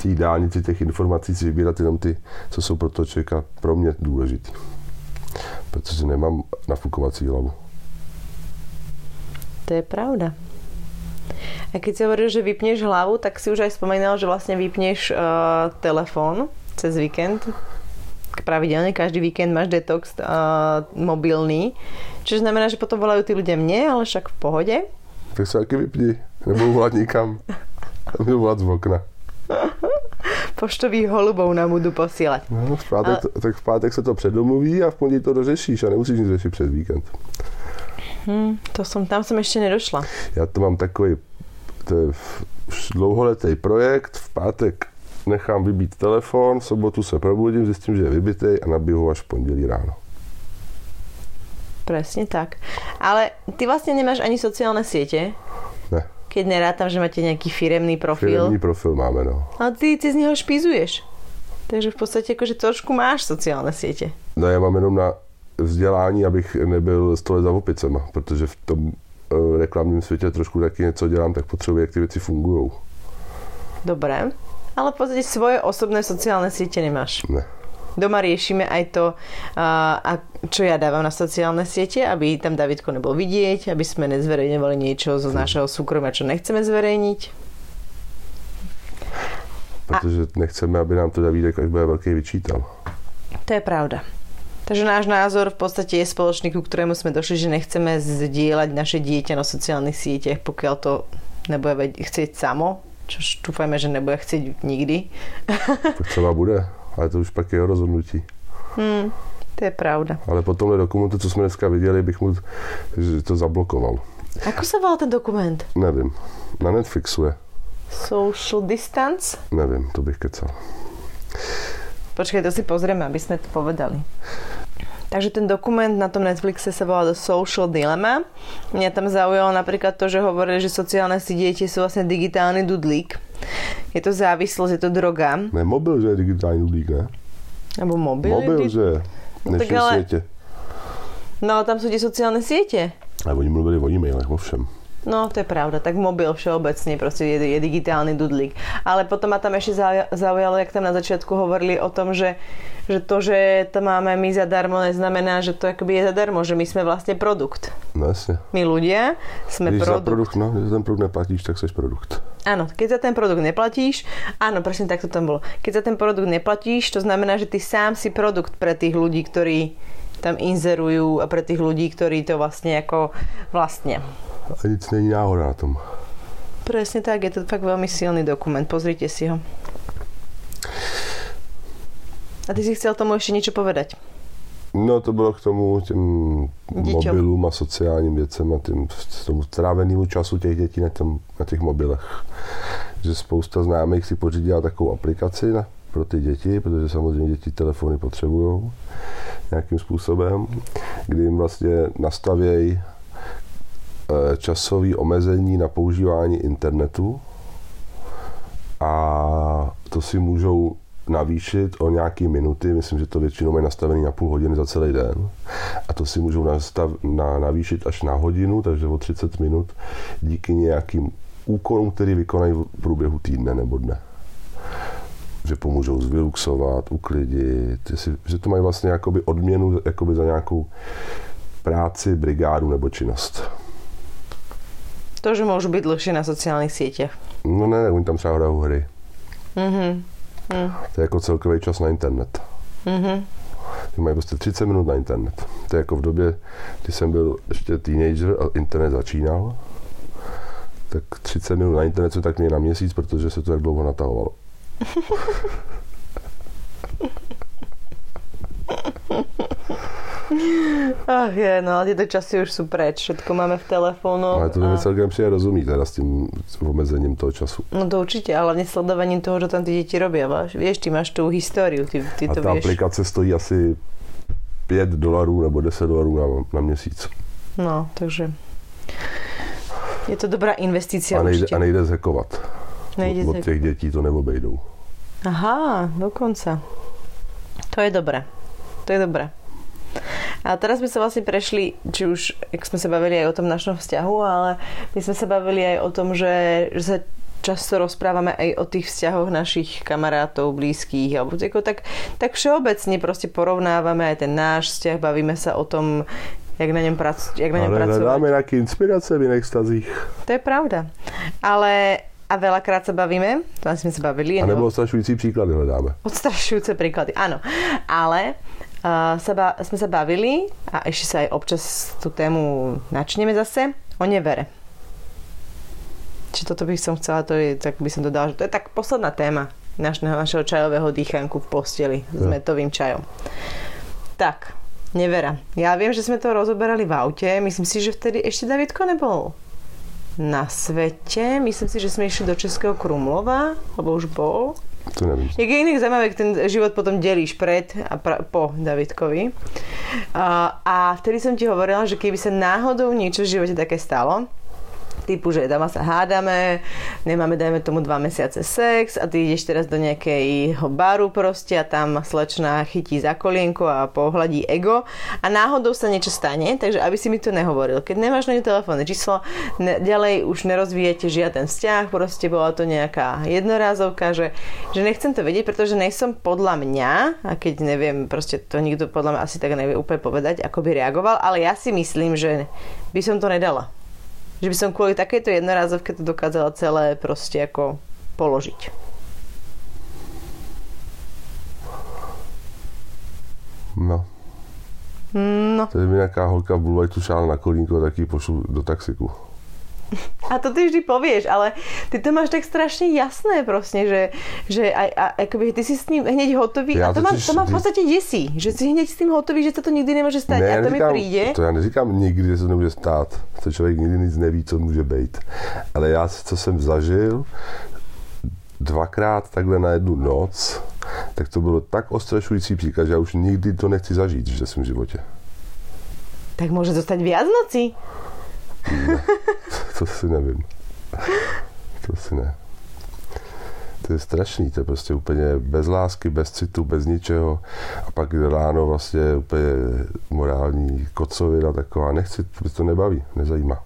té dálnici těch informací si vybírat jenom ty, co jsou pro toho člověka pro mě důležitý. Protože nemám nafukovací hlavu. To je pravda. A keď si hovoril, že vypneš hlavu, tak si už aj spomínal, že vlastne vypneš uh, telefón cez víkend. Pravidelne každý víkend máš detox uh, mobilný. Čiže znamená, že potom volajú tí ľudia mne, ale však v pohode. Tak se taky vypni, nebo volat nikam. Nebo volat z okna. Poštových holubov nám budú posielať. No, v pátek, Ale- tak v pátek se to předomluví a v pondělí to dořešíš a nemusíš nic řešit přes víkend. Hm, to som, tam som ešte nedošla. Já to mám takový, to je dlouholetý projekt, v pátek nechám vybít telefon, v sobotu se probudím, zjistím, že je vybitý a nabiju ho až v pondělí ráno. Presne tak. Ale ty vlastne nemáš ani sociálne siete, Ne, keď nerátam, že máte nejaký firemný profil. firmní profil máme, no. Ale ty, ty z neho špizuješ. Takže v podstate akože trošku máš sociálne siete. No já mám jenom na vzdělání, abych nebyl stole za opicema, protože v tom eh, reklamním světě trošku taky něco dělám, tak potřebuji, jak ty věci fungují. Dobre. Ale v podstate svoje osobné sociálne siete nemáš. Ne. Doma riešime aj to, a, a čo ja dávam na sociálne siete, aby tam Davidko nebol vidieť, aby sme nezverejňovali niečo zo našeho súkromia, čo nechceme zverejniť. Protože nechceme, aby nám to Davídek, až bude velký, vyčítal. To je pravda. Takže náš názor v podstate je spoločný, ku ktorému sme došli, že nechceme zdieľať naše dieťa na sociálnych sieťach, pokiaľ to nebude chcieť samo, čo dúfajme, že nebude chcieť nikdy. Tak třeba bude, ale to už pak je jeho rozhodnutí. Hmm, to je pravda. Ale po tomhle dokumentu, co jsme dneska viděli, bych mu to zablokoval. Ako sa volá ten dokument? Nevím. Na Netflixu je. Social distance? Nevím, to bych kecal. Počkaj, to si pozrieme, aby sme to povedali. Takže ten dokument na tom Netflixe sa volá The Social Dilemma. Mňa tam zaujalo napríklad to, že hovorili, že sociálne siete sú vlastne digitálny dudlík. Je to závislosť, je to droga. Ne, mobil, že je digitální nudlík, ne? Alebo mobil. Mobil, že je. No tak ale- světě. No ale tam sú tie sociálne siete. Ale oni mluvili o e-mailech, ovšem. No, to je pravda. Tak mobil všeobecne proste je, je digitálny dudlík. Ale potom ma tam ešte zaujalo, jak tam na začiatku hovorili o tom, že, že to, že to máme my zadarmo, neznamená, že to akoby je zadarmo, že my sme vlastne produkt. No jasne. My ľudia sme Když produkt. za produkt, no, když za ten produkt neplatíš, tak jsi produkt. Áno, keď za ten produkt neplatíš, áno, presne tak to tam bolo. Keď za ten produkt neplatíš, to znamená, že ty sám si produkt pre tých ľudí, ktorí tam inzerujú a pre tých ľudí, ktorí to vlastne ako vlastne. A nic není náhoda na tom. Presne tak, je to fakt veľmi silný dokument, pozrite si ho. A ty si chcel tomu ešte niečo povedať? No to bylo k tomu těm Děťom. mobilům a sociálním věcem a tím, tomu trávenému času těch dětí na, tom, na těch mobilech. Že spousta známých si pořídila takovou aplikaci na, pro ty děti, protože samozřejmě děti telefony potřebují nějakým způsobem, kdy jim vlastně nastavějí eh, časové omezení na používání internetu a to si můžou navýšit o nějaké minuty, myslím, že to většinou mají nastavený na půl hodiny za celý den a to si můžou nastav, na, navýšit až na hodinu, takže o 30 minut díky nějakým úkolům, který vykonají v průběhu týdne nebo dne. Že pomůžou zvyluxovat, uklidit, že to mají vlastně jakoby odměnu jakoby za nějakou práci, brigádu nebo činnost. To, že môžu byť dlhšie na sociálnych sieťach. No ne, oni tam třeba hrajou hry. Mhm. To je jako celkový čas na internet. Mhm. Ty mají prostě 30 minut na internet. To je jako v době, kdy jsem byl ještě teenager a internet začínal. Tak 30 minut na internet jsem tak měl na měsíc, protože se to tak dlouho natahovalo. Ach je, no ale tieto časy už sú preč. Všetko máme v telefónu. Ale to mi a... celkem přijde rozumí teda s tím omezením toho času. No to určite, ale hlavne sledovaním toho, čo tam tí deti robia. Váš. Vieš, ty máš tú históriu, ty, ty A to ta vieš. aplikace stojí asi 5 dolarů nebo 10 dolarů na, na měsíc. No, takže je to dobrá investícia A nejde, a nejde zhekovat. Nejde od, těch dětí to neobejdou. Aha, dokonca. To je dobré. To je dobré. A teraz sme sa vlastne prešli, či už, jak sme sa bavili aj o tom našom vzťahu, ale my sme sa bavili aj o tom, že, že sa často rozprávame aj o tých vzťahoch našich kamarátov, blízkych, alebo tako, tak, tak všeobecne proste porovnávame aj ten náš vzťah, bavíme sa o tom, jak na ňom, prac, jak na ňom Ale pracovať. hledáme nějaké inspirace v jiných stazích. To je pravda. Ale a veľakrát sa bavíme, to sme sa bavili, A nebo ostrašující příklady hledáme. odstrašujúce príklady, áno. Ale uh, sa ba- sme sa bavili a ešte sa aj občas tú tému načneme zase o nevere. Či toto by som chcela, to je, tak by som dodala, že to je tak posledná téma našeho, našeho čajového dýchanku v posteli s Jo. metovým čajom. Tak, nevera. Ja viem, že sme to rozoberali v aute. Myslím si, že vtedy ešte Davidko nebol na svete. Myslím si, že sme išli do Českého Krumlova, alebo už bol. To nevím. Jak je inak zaujímavé, jak ten život potom delíš pred a pra, po Davidkovi. A, a vtedy som ti hovorila, že keby sa náhodou niečo v živote také stalo, typu, že doma sa hádame, nemáme, dajme tomu, dva mesiace sex a ty ideš teraz do nejakého baru proste a tam slečna chytí za kolienko a pohľadí ego a náhodou sa niečo stane, takže aby si mi to nehovoril. Keď nemáš na telefónne číslo, ne, ďalej už nerozvíjete žiaden vzťah, proste bola to nejaká jednorázovka, že, že nechcem to vedieť, pretože nejsom podľa mňa, a keď neviem, proste to nikto podľa mňa asi tak nevie úplne povedať, ako by reagoval, ale ja si myslím, že by som to nedala že by som kvôli takejto jednorázovke to dokázala celé proste ako položiť. No. No. To je mi nějaká holka v Bulvajtu šála na kolínko, tak ji pošlu do taxiku. A to ty vždy povieš, ale ty to máš tak strašne jasné proste, že, že aj, a, akoby ty si s ním hneď hotový Já a to totiž to ma v podstate desí, že si hneď s tým hotový, že sa to nikdy nemôže stať Ne, a já to mi neříkám- príde. To já neříkám nikdy, že se to nemůže stát. To člověk nikdy nic neví, co může být. Ale já, co jsem zažil, dvakrát takhle na jednu noc, tak to bylo tak ostrašující příklad, že já už nikdy to nechci zažít v svém životě. Tak môže zostať viac noci. To si nevím. To si ne. To je strašný, to je prostě úplně bez lásky, bez citu, bez ničeho. A pak ráno vlastně úplně morální kocovina taková. Nechci, mě to nebaví, nezajímá.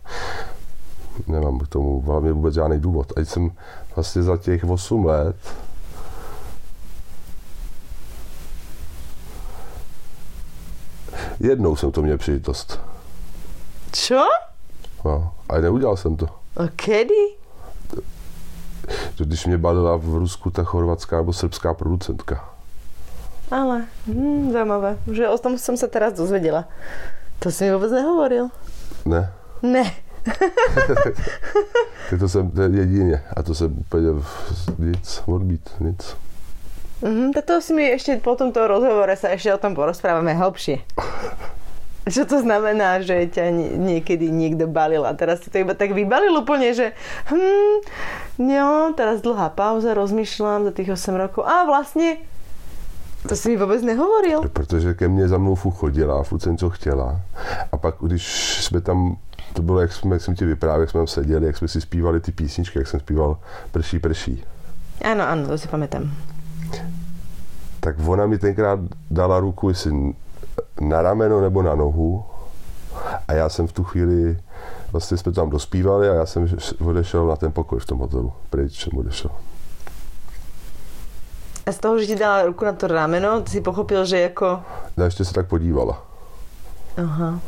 Nemám k tomu hlavně vůbec žádný důvod. Ať jsem vlastně za těch 8 let Jednou jsem to měl příležitost. Čo? No, ale neudělal jsem to. A kedy? Když mě balila v Rusku ta chorvatská nebo srbská producentka. Ale, hm, zaujímavé. Že o tom som sa teraz dozvedela. To si mi vôbec nehovoril. Ne, Ne. tak to jsem to je jedině. A to jsem úplně v- nic, odbít, nic. Mhm, tak to si mi ešte po tomto rozhovore sa ešte o tom porozprávame hlbšie. Čo to znamená, že ťa nie- niekedy niekto balil a teraz si to iba tak vybalil úplne, že hm, no, teraz dlhá pauza, rozmýšľam za tých 8 rokov. A vlastne, to si mi vôbec nehovoril. Protože ke mně za mnou furt chodila, furt jsem co chtěla. A pak, když jsme tam, to bylo, jak, jsme, jak jsem ti vyprávěl, jak jsme tam seděli, jak jsme si zpívali ty písničky, jak jsem zpíval Prší, prší. Áno, áno, to si pamätám. Tak ona mi tenkrát dala ruku, jestli na rameno nebo na nohu. A já jsem v tu chvíli, vlastně jsme tam dospívali a já jsem odešel na ten pokoj v tom hotelu. Pryč jsem odešel. A z toho, že ti dala ruku na to rameno, ty si pochopil, že jako... A ještě se tak podívala. Aha.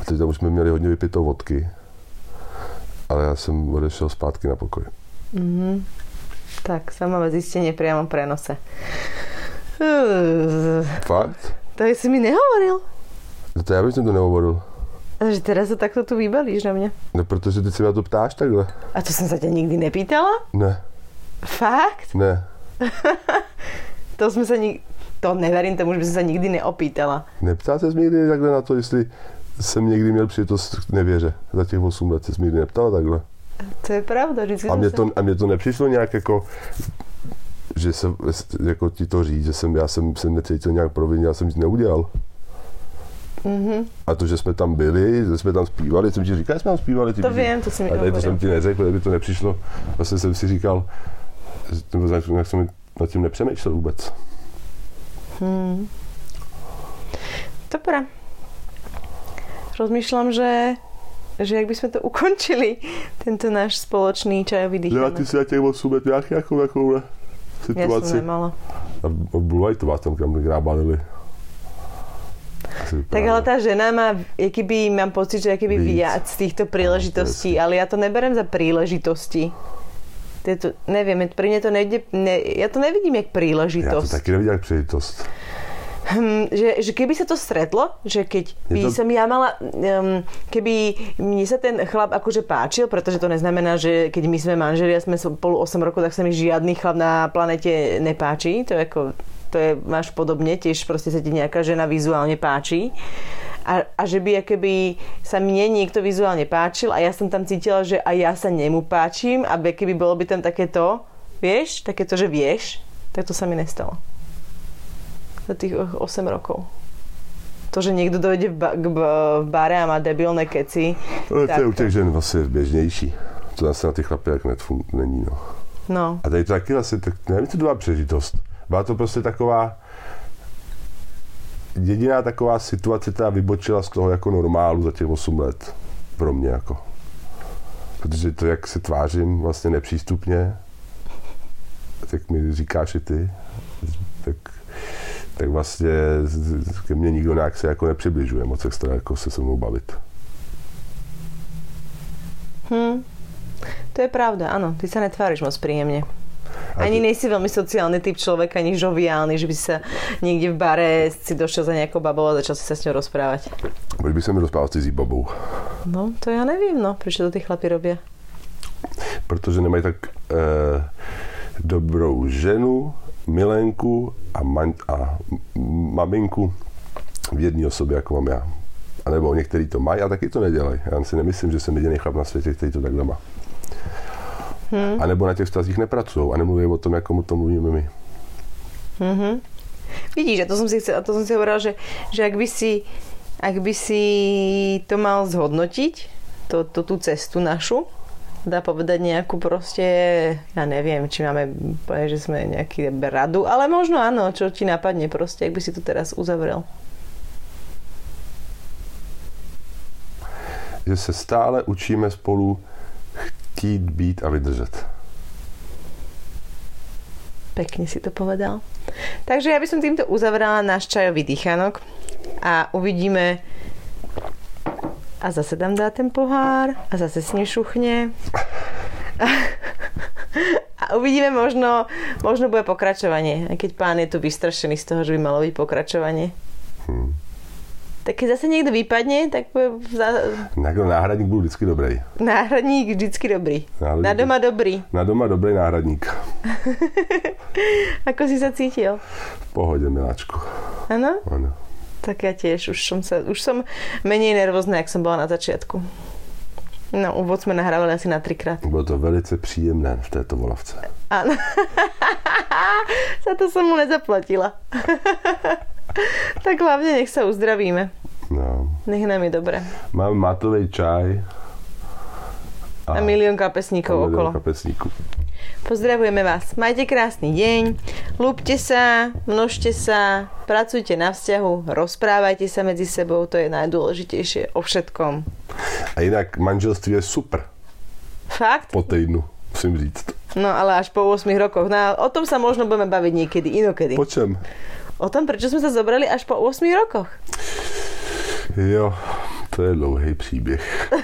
A teď tam už jsme měli hodně vypitou vodky. Ale já jsem odešel zpátky na pokoj. Mhm. Tak, zistenie priamo v prenose. Fakt? To si mi nehovoril. No to já bych to nehovoril. A že teraz sa takto tu vybalíš na mňa. No protože teď se mě na to ptáš takhle. A to som sa ťa nikdy nepýtala? Ne, Fakt? ne. To sme sa nik... To neverím tomu, že by som sa nikdy neopýtala. Neptal se někdy takhle na to, jestli jsem někdy měl příležitost k nevěře. Za těch 8 let se někdy neptal takhle. To je pravda, vždycky A mě to, a mě to nepřišlo nějak jako, že se, jako ti to říct, že jsem, já jsem se necítil nějak provinně, já jsem nic neudělal. Mhm. A to, že jsme tam byli, že jsme tam zpívali, jsem ti říkal, že jsme tam zpívali. Ty To viem, to si mi A tady to jsem ti neřekl, kdyby to nepřišlo. Vlastně jsem si říkal, že- nebo jak jsem nad tím nepřemýšlel vůbec. Hmm. Dobre. Rozmýšľam, že, že jak by sme to ukončili, tento náš spoločný čajový Dělá dýchaný. ty si na těch 8 let nějaký jako takovou Ja som situaci. nemala. A to vás tam kam balili. Tak ale tá žena má, keby mám pocit, že keby Víc. viac týchto príležitostí, ale ja to neberem za príležitosti. To neviem, pre mňa to nejde, ne, ja to nevidím jak Já to taky nevidím jak příležitost. Hm, že, že keby sa to stretlo, že keď Je by to- som ja mala, um, keby mne sa ten chlap akože páčil, pretože to neznamená, že keď my sme manželia, sme spolu 8 rokov, tak sa mi žiadny chlap na planete nepáči. To je ako, to je, máš podobne, tiež proste sa ti nejaká žena vizuálne páči. A, a že by keby sa mne niekto vizuálne páčil a ja som tam cítila, že aj ja sa nemu páčim a keby bolo by tam takéto, vieš, takéto, že vieš, tak to sa mi nestalo za tých 8 rokov. To, že niekto dojde v, ba- v bare a má debilné keci. Ale to tak je u těch žen vlastně běžnější. To zase na ty chlapy jak netfun- není. No. No, A tady to taky vlastně, tak nevím, to byla přežitost. Byla to prostě taková, jediná taková situace, která vybočila z toho jako normálu za těch 8 let. Pro mě jako. Protože to, jak se tvářím vlastně nepřístupně, tak mi říkáš i ty, tak, tak vlastně ke mně nikdo nějak se jako nepřibližuje moc extra jako se se mnou bavit. hm. To je pravda, áno. Ty sa netváriš moc príjemne. A Ani ty- nejsi veľmi sociálny typ človeka, ani žoviálny, že by si sa niekde v bare si došiel za nejakou babou a začal si sa s ňou rozprávať. Proč by se mi rozprával s cizí babou? No, to ja neviem, no. Prečo to tí chlapi robia? protože nemají tak eh, dobrou ženu, milenku a, man, a maminku v jedné osobě, jako mám já. A nebo některý to mají a taky to nedělají. Já si nemyslím, že jsem jediný chlap na světě, který to takhle má. Hm. A nebo na těch vztazích nepracují a nemluví o tom, jako o tom mluvíme my. Mhm. Vidíš, a to som si, chcel, a to som si hovorila, že, že ak, by si, ak by si to mal zhodnotiť, to, to, tú cestu našu, dá povedať nejakú proste, ja neviem, či máme že sme nejaký radu, ale možno áno, čo ti napadne proste, ak by si to teraz uzavrel. Že se stále učíme spolu chtít, být a vydržet. Pekne si to povedal. Takže ja by som týmto uzavrala náš čajový dýchanok a uvidíme a zase tam dá ten pohár a zase s ním šuchne. A uvidíme, možno, možno bude pokračovanie, aj keď pán je tu vystrašený z toho, že by malo byť pokračovanie. Hmm. Tak keď zase niekto vypadne, tak bude za... Náhradník byl vždycky dobrý. náhradník vždycky dobrý. Náhradník Na doma dobrý. Na doma dobrý náhradník. Ako si sa cítil? V pohodě, miláčku. Áno? Ano. Tak ja tiež, už som, sa, už som menej nervózna, jak som bola na začiatku. No, úvod sme nahrávali asi na trikrát. Bylo to velice příjemné v této volavce. Áno. Za to som mu nezaplatila. tak hlavne nech sa uzdravíme. No. Nech nám je dobre. Mám matový čaj A milión kapesníkov milión okolo. kapesníků. Pozdravujeme vás. Majte krásny deň. Lúbte sa, množte sa, pracujte na vzťahu, rozprávajte sa medzi sebou, to je najdôležitejšie o všetkom. A jinak manželství je super Fakt? po týdnu, musím říct. No ale až po 8 rokoch. No, o tom sa možno budeme baviť niekedy, inokedy. Po čem? O tom, prečo sme sa zobrali až po 8 rokoch. Jo, to je dlouhý příběh.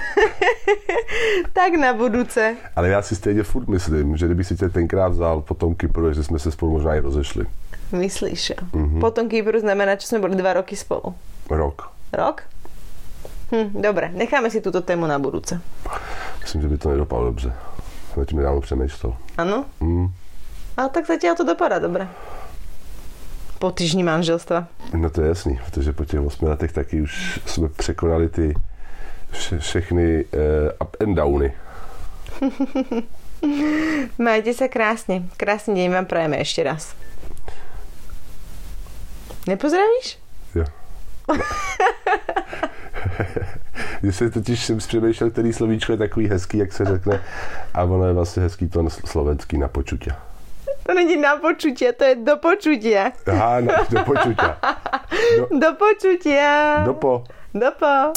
Tak na budúce. Ale já si stejně furt myslím, že kdyby si tě tenkrát vzal po tom Kypru, že jsme se spolu možná i rozešli. Myslíš, jo. Mm-hmm. Potom Kypru znamená, že sme boli dva roky spolu. Rok. Rok? Hm, dobre, necháme si túto tému na budúce. Myslím, že by to nedopadlo dobře. Jsem tím nedávno přemýšlel. Áno? Mm. Ale tak zatiaľ to dopadá dobre. Po týždni manželstva. No to je jasný, protože po těch 8 letech taky už jsme překonali ty vše, všechny uh, up and downy. Majte sa krásne. Krásny deň vám prajeme ešte raz. Nepozdravíš? Jo. Když se totiž jsem přemýšlel, který slovíčko je takový hezký, jak se řekne, a ono je vlastně hezký to slovenský na počutě. To není na počutie, to je do počutia. Aha, no, do počutě. Do, Do počutia. do po. Dopo.